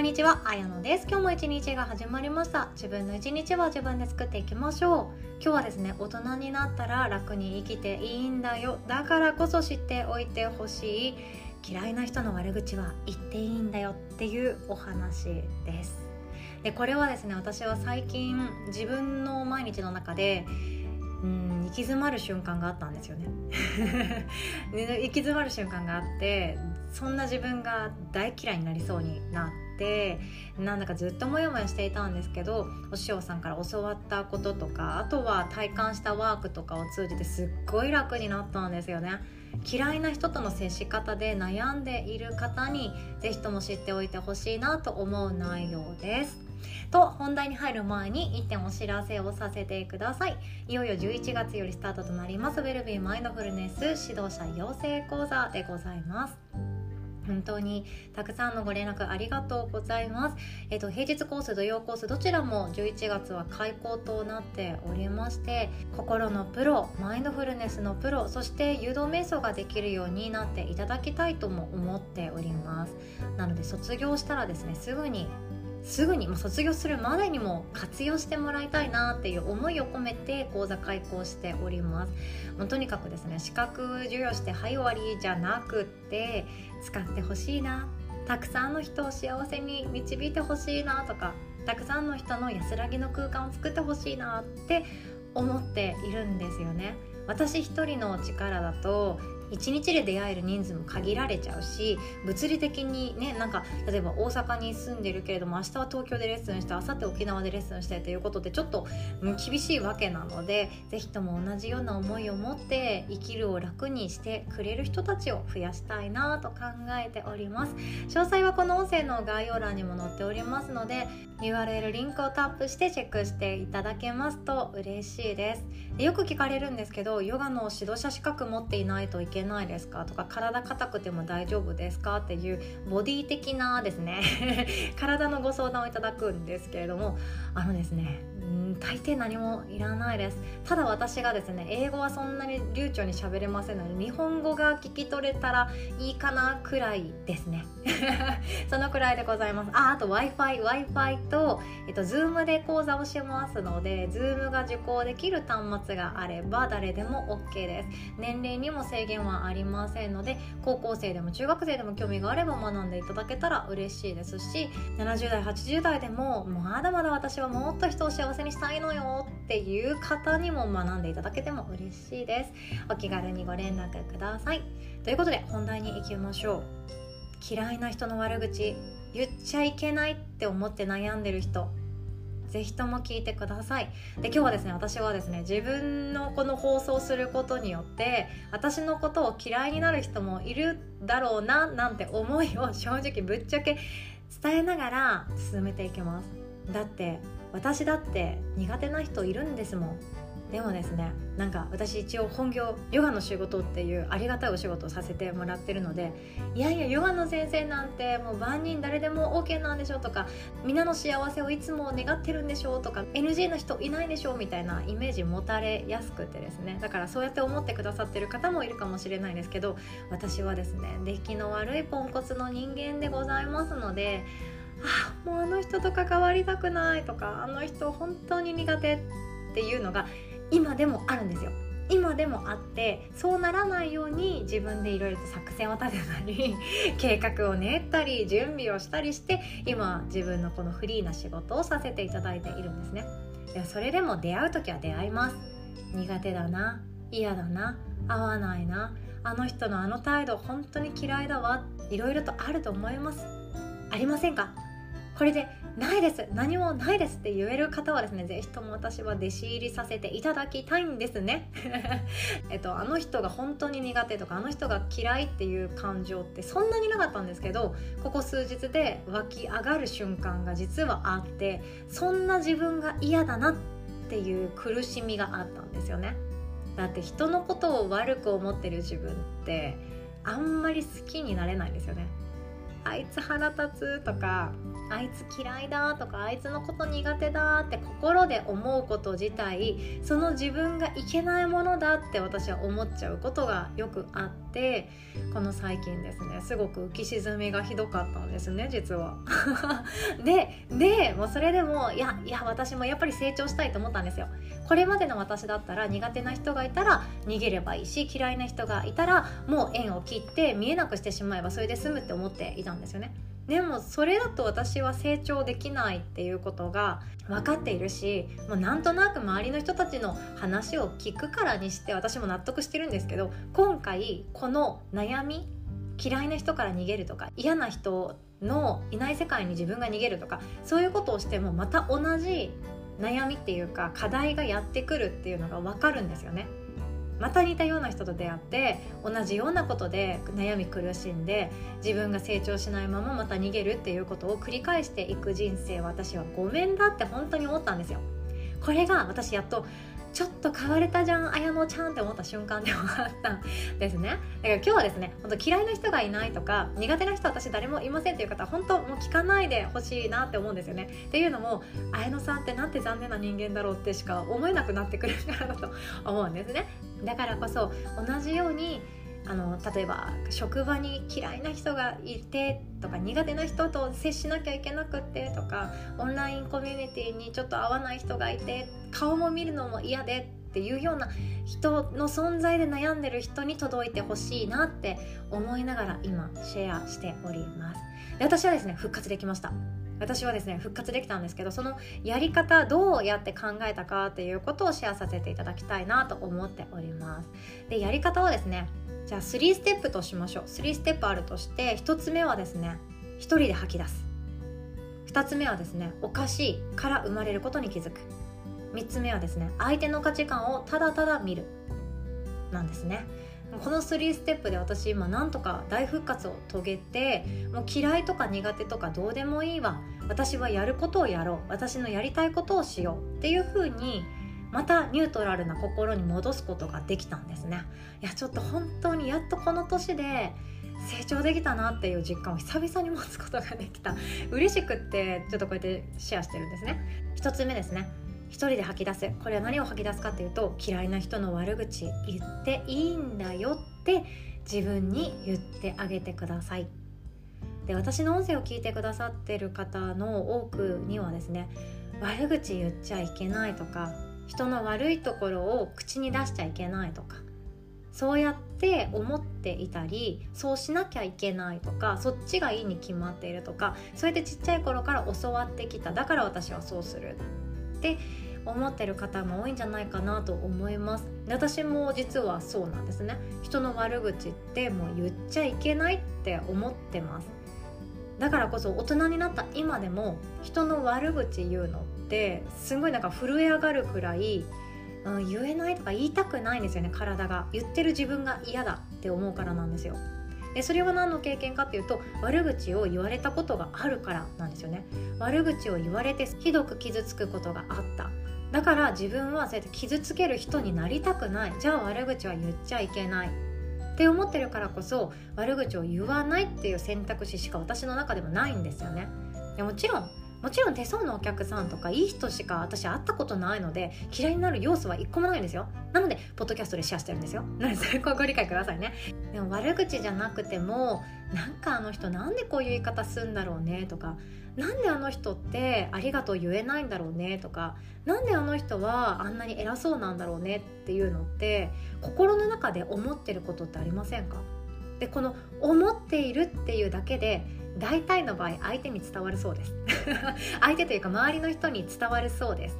んにちは、あやのです。今日も一日が始まりました。自分の一日は自分で作っていきましょう。今日はですね、大人になったら楽に生きていいんだよ。だからこそ知っておいてほしい。嫌いな人の悪口は言っていいんだよっていうお話です。で、これはですね、私は最近自分の毎日の中でうん行き詰まる瞬間があったんですよね 行き詰まる瞬間があってそんな自分が大嫌いになりそうになってなんだかずっとモヤモヤしていたんですけどお師匠さんから教わったこととかあとは体感したワークとかを通じてすっごい楽になったんですよね。嫌いな人との接し方で悩んでいる方に是非とも知っておいてほしいなと思う内容です。と本題に入る前に1点お知らせをさせてくださいいよいよ11月よりスタートとなりますウェルビーマインドフルネス指導者養成講座でございます本当にたくさんのご連絡ありがとうございます。えっと、平日コース、土曜コース、どちらも11月は開講となっておりまして、心のプロ、マインドフルネスのプロ、そして誘導瞑想ができるようになっていただきたいとも思っております。なので、卒業したらですね、すぐにすぐに、まあ、卒業するまでにも活用してもらいたいなっていう思いを込めて講座開講しております。もうとにかくですね資格授与してはい終わりじゃなくって使ってほしいなたくさんの人を幸せに導いてほしいなとかたくさんの人の安らぎの空間を作ってほしいなって思っているんですよね。私一人の力だと1日で出会える人数も限られちゃうし物理的にねなんか例えば大阪に住んでるけれども明日は東京でレッスンして明後日沖縄でレッスンしてということでちょっと厳しいわけなので是非とも同じような思いを持って生きるを楽にしてくれる人たちを増やしたいなと考えております。詳細はこの音声の概要欄にも載っておりますので URL リンクをタップしてチェックしていただけますと嬉しいです。よく聞かれるんですけどヨガの指導者資格持っていないといけないですかとか体硬くても大丈夫ですか？っていうボディ的なですね 体のご相談をいただくんですけれどもあのですね大抵何もいらないです。ただ私がですね英語はそんなに流暢に喋れませんので日本語が聞き取れたらいいかなくらいですね。そのくらいでございます。ああと WiFiWiFi と、えっと、Zoom で講座をしますので Zoom が受講できる端末があれば誰でも OK です。年齢にも制限はありませんので高校生でも中学生でも興味があれば学んでいただけたら嬉しいですし70代80代でもまだまだ私はもっと人を幸せにしたいのよっていう方にも学んでいただけても嬉しいです。お気軽にご連絡ください。ということで本題に行きましょう。嫌いな人の悪口言っちゃいけないって思って悩んでる人。ぜひとも聞いてください。で今日はですね私はですね自分のこの放送することによって私のことを嫌いになる人もいるだろうななんて思いを正直ぶっちゃけ伝えながら進めていきます。だって私だって苦手な人いるんですもん。でもですねなんか私一応本業ヨガの仕事っていうありがたいお仕事をさせてもらってるのでいやいやヨガの先生なんてもう万人誰でも OK なんでしょうとか皆の幸せをいつも願ってるんでしょうとか NG の人いないでしょうみたいなイメージ持たれやすくてですね。だからそうやって思ってくださってる方もいるかもしれないですけど私はですね出来の悪いポンコツの人間でございますのであもうあの人と関わりたくないとかあの人本当に苦手っていうのが今でもあるんですよ。今でもあってそうならないように自分でいろいろと作戦を立てたり 計画を練ったり準備をしたりして今自分のこのフリーな仕事をさせていただいているんですね。でそれでも出会う時は出会います。苦手だな嫌だな合わないなあの人のあの態度本当に嫌いだわいろいろとあると思います。ありませんか？これでないです。何もないですって言える方はですね是非とも私は弟子入りさせていただきたいんですね。えっとあの人が本当に苦手とかあの人が嫌いっていう感情ってそんなになかったんですけどここ数日で湧き上がる瞬間が実はあってそんな自分が嫌だなっていう苦しみがあったんですよね。だって人のことを悪く思ってる自分ってあんまり好きになれないんですよね。あいつ腹立つとかあいつ嫌いだとかあいつのこと苦手だって心で思うこと自体その自分がいけないものだって私は思っちゃうことがよくあってこの最近ですねすごく浮き沈みがひどかったんですね実は。ででもうそれでもいやいや私もやっぱり成長したいと思ったんですよ。これまでの私だったら苦手な人がいたら逃げればいいし嫌いな人がいたらもう縁を切って見えなくしてしまえばそれで済むって思っていたんですよね。でもそれだと私は成長できないっていうことが分かっているしもうなんとなく周りの人たちの話を聞くからにして私も納得してるんですけど今回この悩み嫌いな人から逃げるとか嫌な人のいない世界に自分が逃げるとかそういうことをしてもまた同じ悩みっていうか課題がやってくるっていうのが分かるんですよね。また似たような人と出会って同じようなことで悩み苦しんで自分が成長しないまままた逃げるっていうことを繰り返していく人生私はごめんだって本当に思ったんですよ。これが私やっとちょっと変われたじゃん綾乃ちゃんって思った瞬間でもあったんですね。だから今日はですね本当嫌いな人がいないとか苦手な人私誰もいませんっていう方は本当もう聞かないでほしいなって思うんですよね。っていうのも綾乃さんってなんて残念な人間だろうってしか思えなくなってくるからだと思うんですね。だからこそ同じようにあの例えば職場に嫌いな人がいてとか苦手な人と接しなきゃいけなくってとかオンラインコミュニティにちょっと合わない人がいて顔も見るのも嫌でっていうような人の存在で悩んでる人に届いてほしいなって思いながら今シェアしております。で私はですね復活できました。私はですね復活できたんですけどそのやり方どうやって考えたかっていうことをシェアさせていただきたいなと思っております。でやり方はですねじゃあ3ステップとしましょう。3ステップあるとして1つ目はですね1人で吐き出す。2つ目はですねおかしいから生まれることに気づく。3つ目はですね相手の価値観をただただ見る。なんですね。この3ステップで私今なんとか大復活を遂げてもう嫌いとか苦手とかどうでもいいわ。私はやることをやろう。私のやりたいことをしよう。っていう風にまたニュートラルな心に戻すことができたんですね。いやちょっと本当にやっとこの年で成長できたなっていう実感を久々に持つことができた。嬉しくってちょっとこうやってシェアしてるんですね。一つ目ですね。一人で吐き出す。これは何を吐き出すかっていうと嫌いな人の悪口言っていいんだよって自分に言ってあげてください。で私の音声を聞いてくださってる方の多くにはですね悪口言っちゃいけないとか人の悪いところを口に出しちゃいけないとかそうやって思っていたりそうしなきゃいけないとかそっちがいいに決まっているとかそうやってちっちゃい頃から教わってきただから私はそうするって思ってる方も多いんじゃないかなと思います。私も実はそうなんですね。人の悪口ってもう言っちゃいけないって思ってます。だからこそ大人になった今でも人の悪口言うのてすごいなんか震え上がるくらい、うん、言えないとか言いたくないんですよね体が。言ってる自分が嫌だって思うからなんですよ。でそれは何の経験かっていうと悪口を言われたことがあるからなんですよね。悪口を言われてひどく傷つくことがあった。だから自分はそうやって傷つける人になりたくない。じゃあ悪口は言っちゃいけないって思ってるからこそ悪口を言わないっていう選択肢しか私の中でもないんですよね。でもちろんもちろん手相のお客さんとかいい人しか私会ったことないので嫌いになる要素は一個もないんですよ。なのでポッドキャストでシェアしてるんですよ。なのでそこご理解くださいね。でも悪口じゃなくてもなんかあの人なんでこういう言い方すんだろうねとかなんであの人ってありがとう言えないんだろうねとかなんであの人はあんなに偉そうなんだろうねっていうのって心の中で思ってることってありませんか？でこの思っているっていうだけで大体の場合相手に伝わるそうです。相手というか周りの人に伝わるそうです。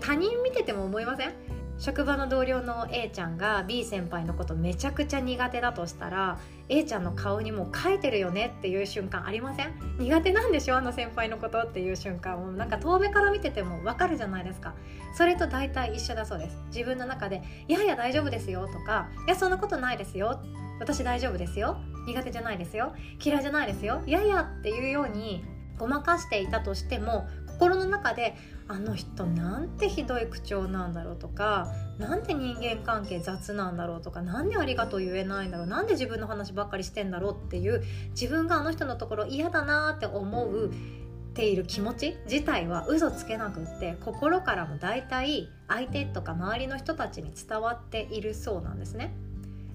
他人見てても思いません？職場の同僚の A ちゃんが B 先輩のことめちゃくちゃ苦手だとしたら A ちゃんの顔にもう書いてるよねっていう瞬間ありません？苦手なんでしょ？あの先輩のことっていう瞬間。もなんか遠目から見ててもわかるじゃないですか。それと大体一緒だそうです。自分の中で「いやいや大丈夫ですよ」とか「いやそんなことないですよ」私大丈夫ですよ。苦手じゃないですよ嫌いじゃないですよいやいやっていうようにごまかしていたとしても心の中であの人なんてひどい口調なんだろうとかなんで人間関係雑なんだろうとかなんでありがとう言えないんだろうなんで自分の話ばっかりしてんだろうっていう自分があの人のところ嫌だなって思うている気持ち自体は嘘つけなくって心からも大体相手とか周りの人たちに伝わっているそうなんですね。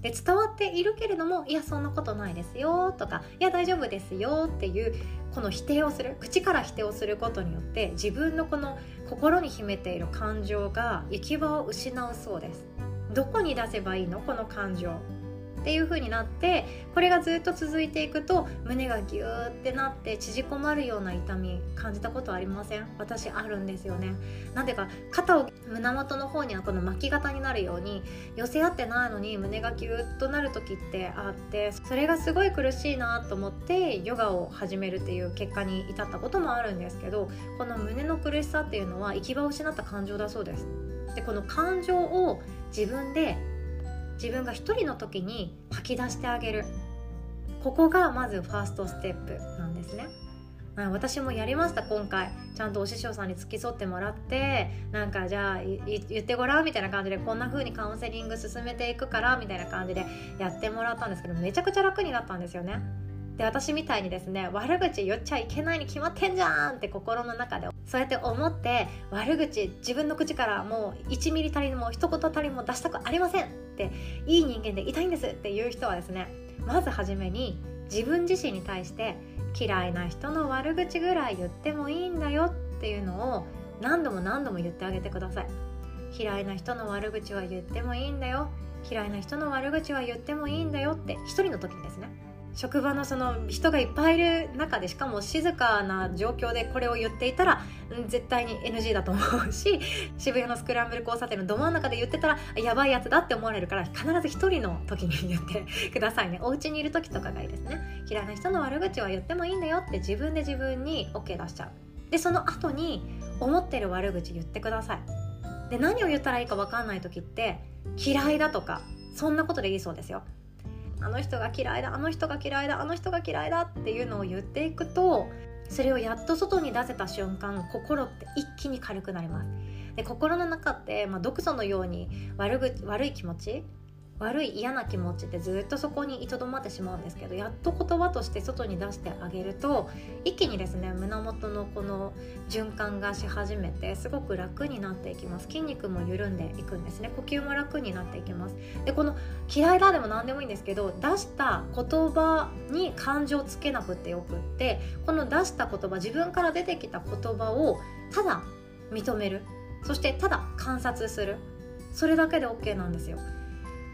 で伝わっているけれどもいやそんなことないですよとかいや大丈夫ですよっていうこの否定をする口から否定をすることによって自分のこの心に秘めている感情が行き場を失うそうです。どこに出せばいいのこの感情。っていう風になってこれがずっと続いていくと胸がギューってなって縮こまるような痛み感じたことありません？私あるんですよね。なんでか肩を胸元の方にはこの巻き型になるように寄せ合ってないのに胸がギューッとなる時ってあってそれがすごい苦しいなと思ってヨガを始めるっていう結果に至ったこともあるんですけどこの胸の苦しさっていうのは行き場を失った感情だそうです。でこの感情を自分で自分が一人の時に吐き出してあげる。ここがまずファーストステップなんですね。私もやりました今回。ちゃんとお師匠さんに付き添ってもらってなんかじゃあ言ってごらんみたいな感じでこんな風にカウンセリング進めていくからみたいな感じでやってもらったんですけどめちゃくちゃ楽になったんですよね。で私みたいにですね悪口言っちゃいけないに決まってんじゃんって心の中でそうやって思って悪口自分の口からもう1ミリたりも一言たりも出したくありませんっていい人間でいたいんですっていう人はですねまず初めに自分自身に対して嫌いな人の悪口ぐらい言ってもいいんだよっていうのを何度も何度も言ってあげてください。嫌いな人の悪口は言ってもいいんだよ。嫌いな人の悪口は言ってもいいんだよって一人の時にですね職場のその人がいっぱいいる中でしかも静かな状況でこれを言っていたら、うん、絶対に NG だと思うし 渋谷のスクランブル交差点のど真ん中で言ってたらやばいやつだって思われるから必ず一人の時に言ってくださいね。お家にいる時とかがいいですね。嫌いな人の悪口は言ってもいいんだよって自分で自分に OK 出しちゃう。でその後に思ってる悪口言ってください。で何を言ったらいいか分かんない時って嫌いだとかそんなことでいいそうですよ。あの人が嫌いだあの人が嫌いだあの人が嫌いだっていうのを言っていくとそれをやっと外に出せた瞬間心って一気に軽くなります。で心の中って、まあ、毒素のように悪ぐ悪い気持ち悪い嫌な気持ちってずっとそこにいとどまってしまうんですけどやっと言葉として外に出してあげると一気にですね胸元のこの循環がし始めてすごく楽になっていきます。筋肉も緩んでいくんですね。呼吸も楽になっていきます。でこの嫌いだでも何でもいいんですけど出した言葉に感情つけなくてよくってこの出した言葉自分から出てきた言葉をただ認める。そしてただ観察する。それだけで OK なんですよ。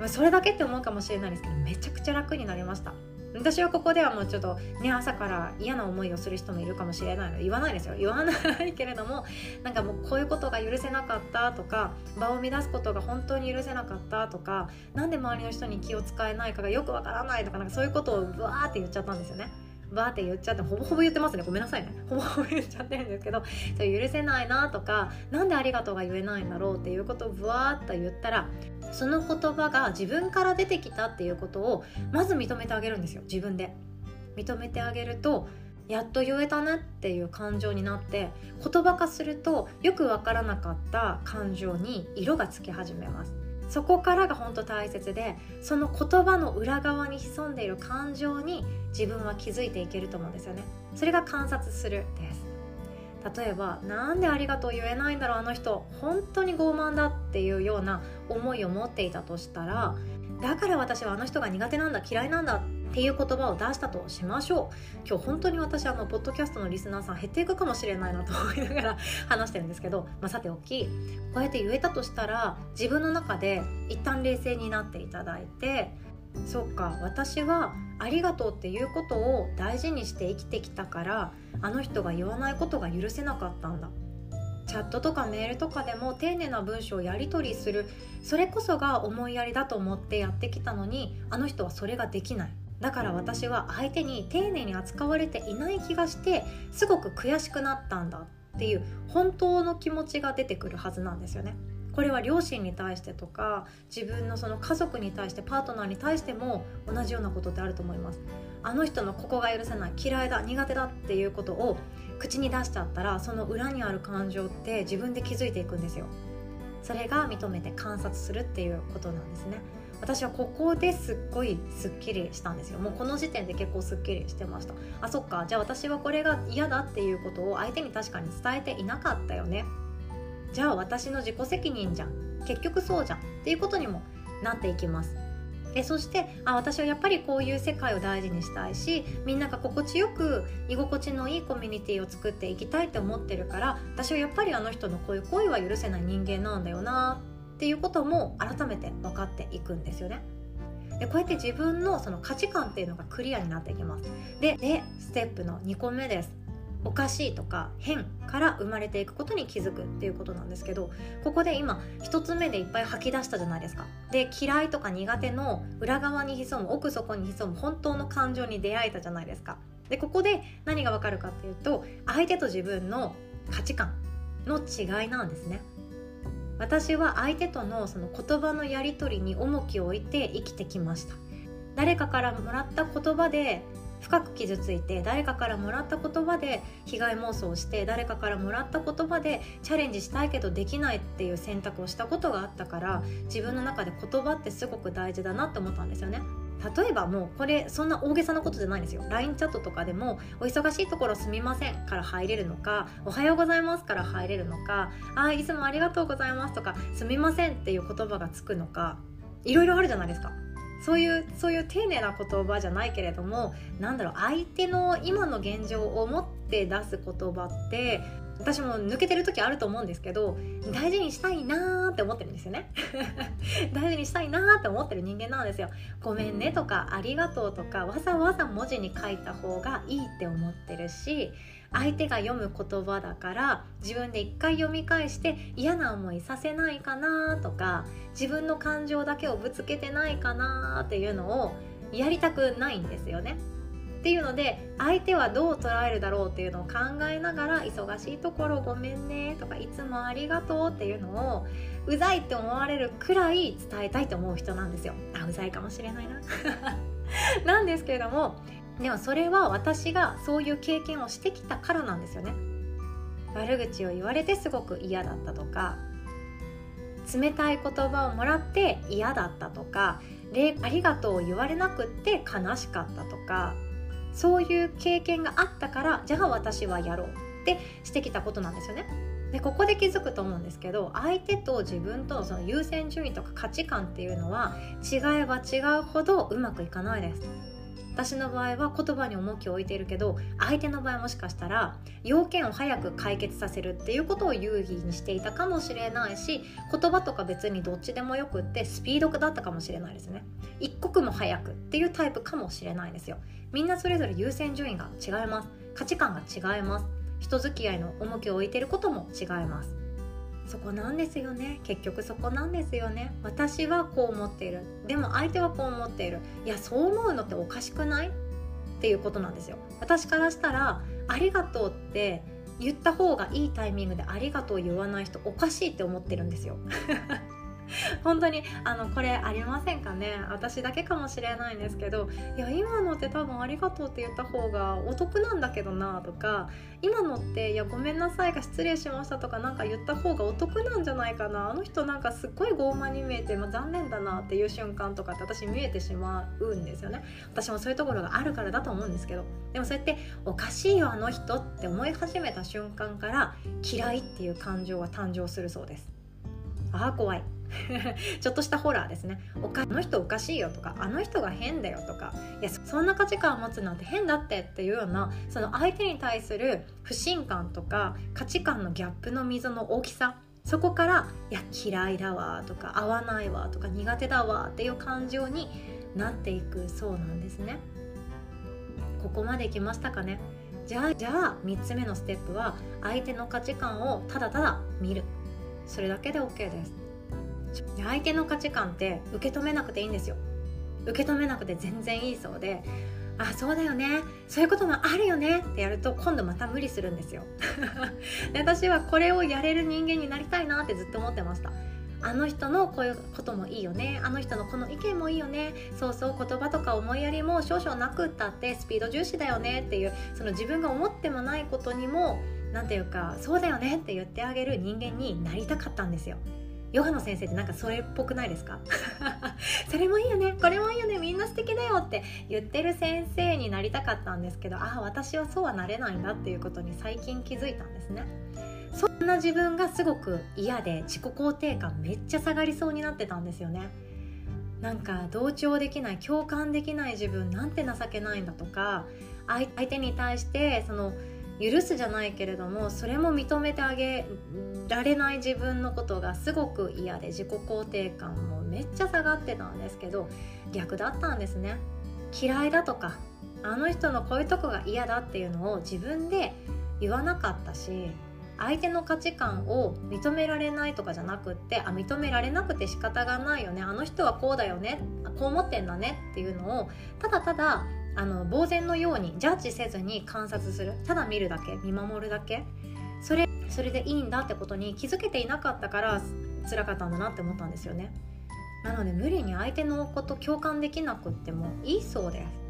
それだけって思うかもしれないですけどめちゃくちゃ楽になりました。私はここではもうちょっとね朝から嫌な思いをする人もいるかもしれないので言わないですよ。言わないけれどもなんかもうこういうことが許せなかったとか場を乱すことが本当に許せなかったとか何で周りの人に気を使えないかがよくわからないとかなんかそういうことをぶわーって言っちゃったんですよね。バーって言っちゃってほぼほぼ言ってますね。ごめんなさいね。ほぼほぼ言っちゃってるんですけどそれ許せないなとか何でありがとうが言えないんだろうっていうことをブワーっと言ったらその言葉が自分から出てきたっていうことをまず認めてあげるんですよ。自分で。認めてあげるとやっと言えたねっていう感情になって言葉化するとよくわからなかった感情に色がつき始めます。そこからが本当大切でその言葉の裏側に潜んでいる感情に自分は気づいていけると思うんですよね。それが観察するです。例えば何でありがとう言えないんだろうあの人本当に傲慢だっていうような思いを持っていたとしたらだから私はあの人が苦手なんだ嫌いなんだっていう言葉を出したとしましょう。今日本当に私あのポッドキャストのリスナーさん減っていくかもしれないなと思いながら話してるんですけど、まあ、さておきこうやって言えたとしたら自分の中で一旦冷静になっていただいてそっか私はありがとうっていうことを大事にして生きてきたからあの人が言わないことが許せなかったんだ。チャットとかメールとかでも丁寧な文章をやり取りする。それこそが思いやりだと思ってやってきたのにあの人はそれができない。だから私は相手に丁寧に扱われていない気がしてすごく悔しくなったんだっていう本当の気持ちが出てくるはずなんですよね。これは両親に対してとか自分のその家族に対してパートナーに対しても同じようなことってあると思います。あの人のここが許せない嫌いだ苦手だっていうことを口に出しちゃったらその裏にある感情って自分で気づいていくんですよ。それが認めて観察するっていうことなんですね。私はここですっごいすっきりしたんですよ。もうこの時点で結構すっきりしてました。あそっか。じゃあ私はこれが嫌だっていうことを相手に確かに伝えていなかったよね。じゃあ私の自己責任じゃん。結局そうじゃんっていうことにもなっていきます。でそしてあ私はやっぱりこういう世界を大事にしたいしみんなが心地よく居心地のいいコミュニティを作っていきたいって思ってるから私はやっぱりあの人のこういう行為は許せない人間なんだよな。っていうことも改めて分かっていくんですよね。でこうやって自分のその価値観っていうのがクリアになっていきます。ででステップの2個目です。おかしいとか変から生まれていくことに気づくっていうことなんですけどここで今1つ目でいっぱい吐き出したじゃないですかで嫌いとか苦手の裏側に潜む奥底に潜む本当の感情に出会えたじゃないですかでここで何がわかるかっていうと相手と自分の価値観の違いなんですね私は相手とのその言葉のやり取りに重きを置いて生きてきました誰かからもらった言葉で深く傷ついて誰かからもらった言葉で被害妄想をして誰かからもらった言葉でチャレンジしたいけどできないっていう選択をしたことがあったから自分の中で言葉ってすごく大事だなって思ったんですよね。例えばもうこれそんな大げさなことじゃないんですよ。LINE チャットとかでも「お忙しいところすみません」から入れるのか「おはようございます」から入れるのか「あいつもありがとうございます」とか「すみません」っていう言葉がつくのかいろいろあるじゃないですか。そういうそういう丁寧な言葉じゃないけれどもなんだろう相手の今の現状を持って出す言葉って私も抜けてる時あると思うんですけど大事にしたいなーって思ってるんですよね。大事にしたいなーって思ってる人間なんですよ。ごめんねとかありがとうとかわざわざ文字に書いた方がいいって思ってるし相手が読む言葉だから自分で一回読み返して嫌な思いさせないかなとか自分の感情だけをぶつけてないかなっていうのをやりたくないんですよね。っていうので相手はどう捉えるだろうっていうのを考えながら忙しいところごめんねとかいつもありがとうっていうのをうざいって思われるくらい伝えたいと思う人なんですよ。あうざいかもしれないな。なんですけれどもでもそれは私がそういう経験をしてきたからなんですよね。悪口を言われてすごく嫌だったとか冷たい言葉をもらって嫌だったとかありがとうを言われなくって悲しかったとかそういう経験があったからじゃあ私はやろうってしてきたことなんですよね。でここで気づくと思うんですけど相手と自分とその優先順位とか価値観っていうのは違えば違うほどうまくいかないです。私の場合は言葉に重きを置いているけど相手の場合もしかしたら要件を早く解決させるっていうことを有意義にしていたかもしれないし言葉とか別にどっちでもよくってスピードだったかもしれないですね。一刻も早くっていうタイプかもしれないですよ。みんなそれぞれ優先順位が違います。価値観が違います。人付き合いの重きを置いていることも違います。そこなんですよね。結局そこなんですよね。私はこう思っている。でも相手はこう思っている。いやそう思うのっておかしくない？っていうことなんですよ。私からしたらありがとうって言った方がいいタイミングでありがとう言わない人おかしいって思ってるんですよ。本当にあのこれありませんかね？私だけかもしれないんですけどいや今のって多分ありがとうって言った方がお得なんだけどなとか今のっていやごめんなさいが失礼しましたとか何か言った方がお得なんじゃないかな？あの人なんかすっごい傲慢に見えて、まあ、残念だなっていう瞬間とかって私見えてしまうんですよね。私もそういうところがあるからだと思うんですけどでもそうやっておかしいよあの人って思い始めた瞬間から嫌いっていう感情は誕生するそうです。ああ怖い。ちょっとしたホラーですね。おかあの人おかしいよとかあの人が変だよとかいやそんな価値観を持つなんて変だってっていうようなその相手に対する不信感とか価値観のギャップの溝の大きさそこから「いや嫌いだわ」とか「合わないわ」とか「苦手だわ」っていう感情になっていくそうなんですね。ここまで来ましたかね。じゃあじゃあ3つ目のステップは相手の価値観をただただ見る。それだけで OK です。相手の価値観って受け止めなくていいんですよ。受け止めなくて全然いいそうであそうだよね。そういうこともあるよねってやると今度また無理するんですよ。で私はこれをやれる人間になりたいなってずっと思ってました。あの人のこういうこともいいよね。あの人のこの意見もいいよね。そうそう言葉とか思いやりも少々なくったってスピード重視だよねっていうその自分が思ってもないことにも何ていうかそうだよねって言ってあげる人間になりたかったんですよ。ヨガの先生ってなんかそれっぽくないですか？それもいいよね。これもいいよね。みんな素敵だよって言ってる先生になりたかったんですけどああ私はそうはなれないんだっていうことに最近気づいたんですね。そんな自分がすごく嫌で自己肯定感めっちゃ下がりそうになってたんですよね。なんか同調できない共感できない自分なんて情けないんだとか相手に対してその許すじゃないけれどもそれも認めてあげられない自分のことがすごく嫌で自己肯定感もめっちゃ下がってたんですけど逆だったんですね。嫌いだとかあの人のこういうとこが嫌だっていうのを自分で言わなかったし相手の価値観を認められないとかじゃなくってあ認められなくて仕方がないよねあの人はこうだよねこう思ってんだねっていうのをただただあの呆然のようにジャッジせずに観察する。ただ見るだけ見守るだけ。それそれでいいんだってことに気づけていなかったから辛かったんだなって思ったんですよね。なので無理に相手のこと共感できなくってもいいそうです。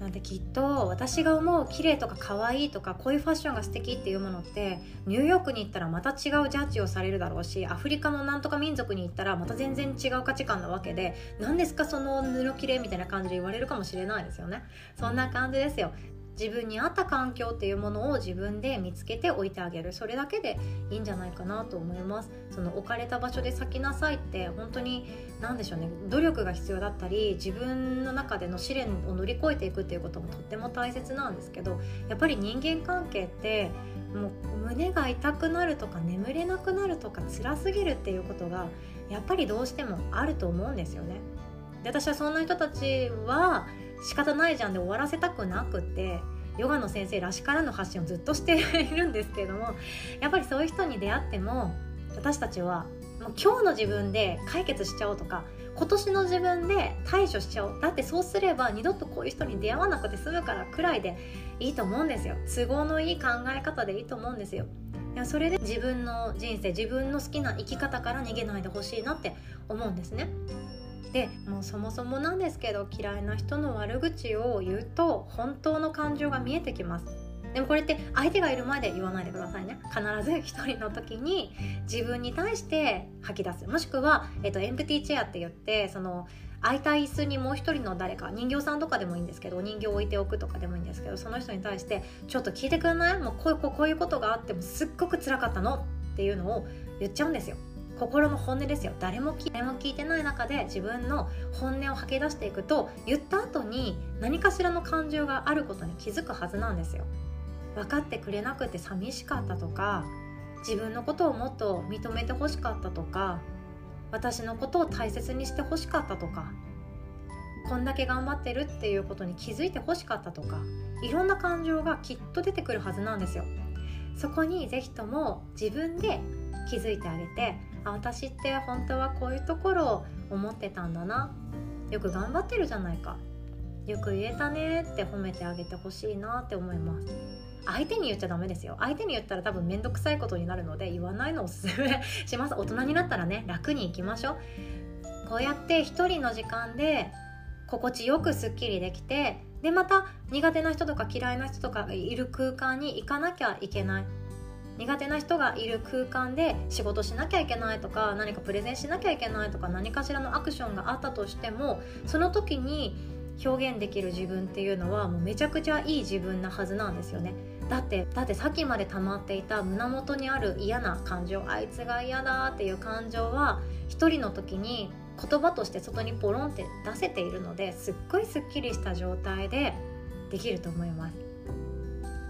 なんできっと私が思う綺麗とか可愛いとかこういうファッションが素敵っていうものってニューヨークに行ったらまた違うジャッジをされるだろうしアフリカのなんとか民族に行ったらまた全然違う価値観なわけで何ですかその布綺麗みたいな感じで言われるかもしれないですよね。そんな感じですよ。自分に合った環境っていうものを自分で見つけておいてあげる。それだけでいいんじゃないかなと思います。その置かれた場所で咲きなさいって本当に何でしょうね。努力が必要だったり自分の中での試練を乗り越えていくっていうこともとっても大切なんですけどやっぱり人間関係ってもう胸が痛くなるとか眠れなくなるとか辛すぎるっていうことがやっぱりどうしてもあると思うんですよね。で私はそんな人たちは仕方ないじゃんで終わらせたくなくってヨガの先生らしからぬ発信をずっとしているんですけれどもやっぱりそういう人に出会っても私たちはもう今日の自分で解決しちゃおうとか今年の自分で対処しちゃおう。だってそうすれば二度とこういう人に出会わなくて済むからくらいでいいと思うんですよ。都合のいい考え方でいいと思うんですよ。いやそれで自分の人生自分の好きな生き方から逃げないでほしいなって思うんですね。でもうそもそもなんですけど嫌いな人の悪口を言うと本当の感情が見えてきます。でもこれって相手がいる前で言わないでくださいね。必ず一人の時に自分に対して吐き出す。もしくは、えっと、エンプティーチェアって言ってその空いた椅子にもう一人の誰か人形さんとかでもいいんですけどお人形を置いておくとかでもいいんですけどその人に対して「ちょっと聞いてくんない？もうこういうこういうことがあってもすっごく辛かったの」っていうのを言っちゃうんですよ。心の本音ですよ。誰も誰も聞いてない中で自分の本音を吐き出していくと言った後に何かしらの感情があることに気づくはずなんですよ。分かってくれなくて寂しかったとか自分のことをもっと認めてほしかったとか私のことを大切にしてほしかったとかこんだけ頑張ってるっていうことに気づいてほしかったとかいろんな感情がきっと出てくるはずなんですよ。そこにぜひとも自分で気づいてあげてあ私って本当はこういうところを思ってたんだな。よく頑張ってるじゃないか。よく言えたねって褒めてあげてほしいなって思います。相手に言っちゃダメですよ。相手に言ったら多分面倒くさいことになるので言わないのおすすめします。大人になったらね楽にいきましょう。こうやって一人の時間で心地よくすっきりできてでまた苦手な人とか嫌いな人とかいる空間に行かなきゃいけない。苦手な人がいる空間で仕事しなきゃいけないとか何かプレゼンしなきゃいけないとか何かしらのアクションがあったとしてもその時に表現できる自分っていうのはもうめちゃくちゃいい自分なはずなんですよね。だってだってさっきまで溜まっていた胸元にある嫌な感情あいつが嫌だっていう感情は一人の時に言葉として外にポロンって出せているのですっごいすっきりした状態でできると思います。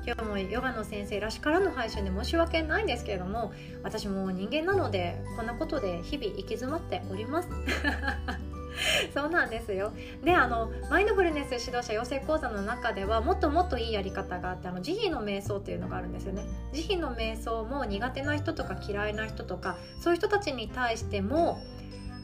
今日もヨガの先生らしからぬ配信で申し訳ないんですけれども私も人間なのでこんなことで日々行き詰まっております。そうなんですよ。であのマインドフルネス指導者養成講座の中ではもっともっといいやり方があってあの慈悲の瞑想っていうのがあるんですよね。慈悲の瞑想も苦手な人とか嫌いな人とかそういう人たちに対しても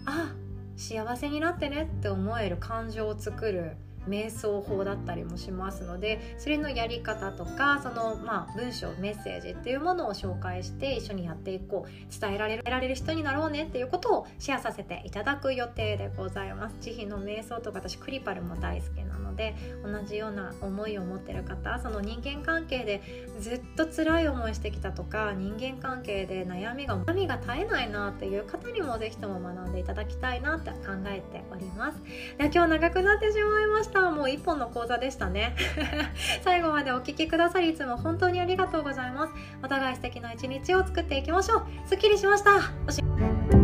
あ幸せになってねって思える感情を作る瞑想法だったりもしますのでそれのやり方とかその、まあ、文章メッセージっていうものを紹介して一緒にやっていこう伝えられるられる人になろうねっていうことをシェアさせていただく予定でございます。慈悲の瞑想とか私クリパルも大好きなので同じような思いを持ってる方その人間関係でずっと辛い思いしてきたとか人間関係で悩みが悩みが絶えないなっていう方にもぜひとも学んでいただきたいなって考えております。では今日長くなってしまいました。もう一本の講座でしたね。最後までお聴きくださりいつも本当にありがとうございます。お互い素敵な一日を作っていきましょう。すっきりしました。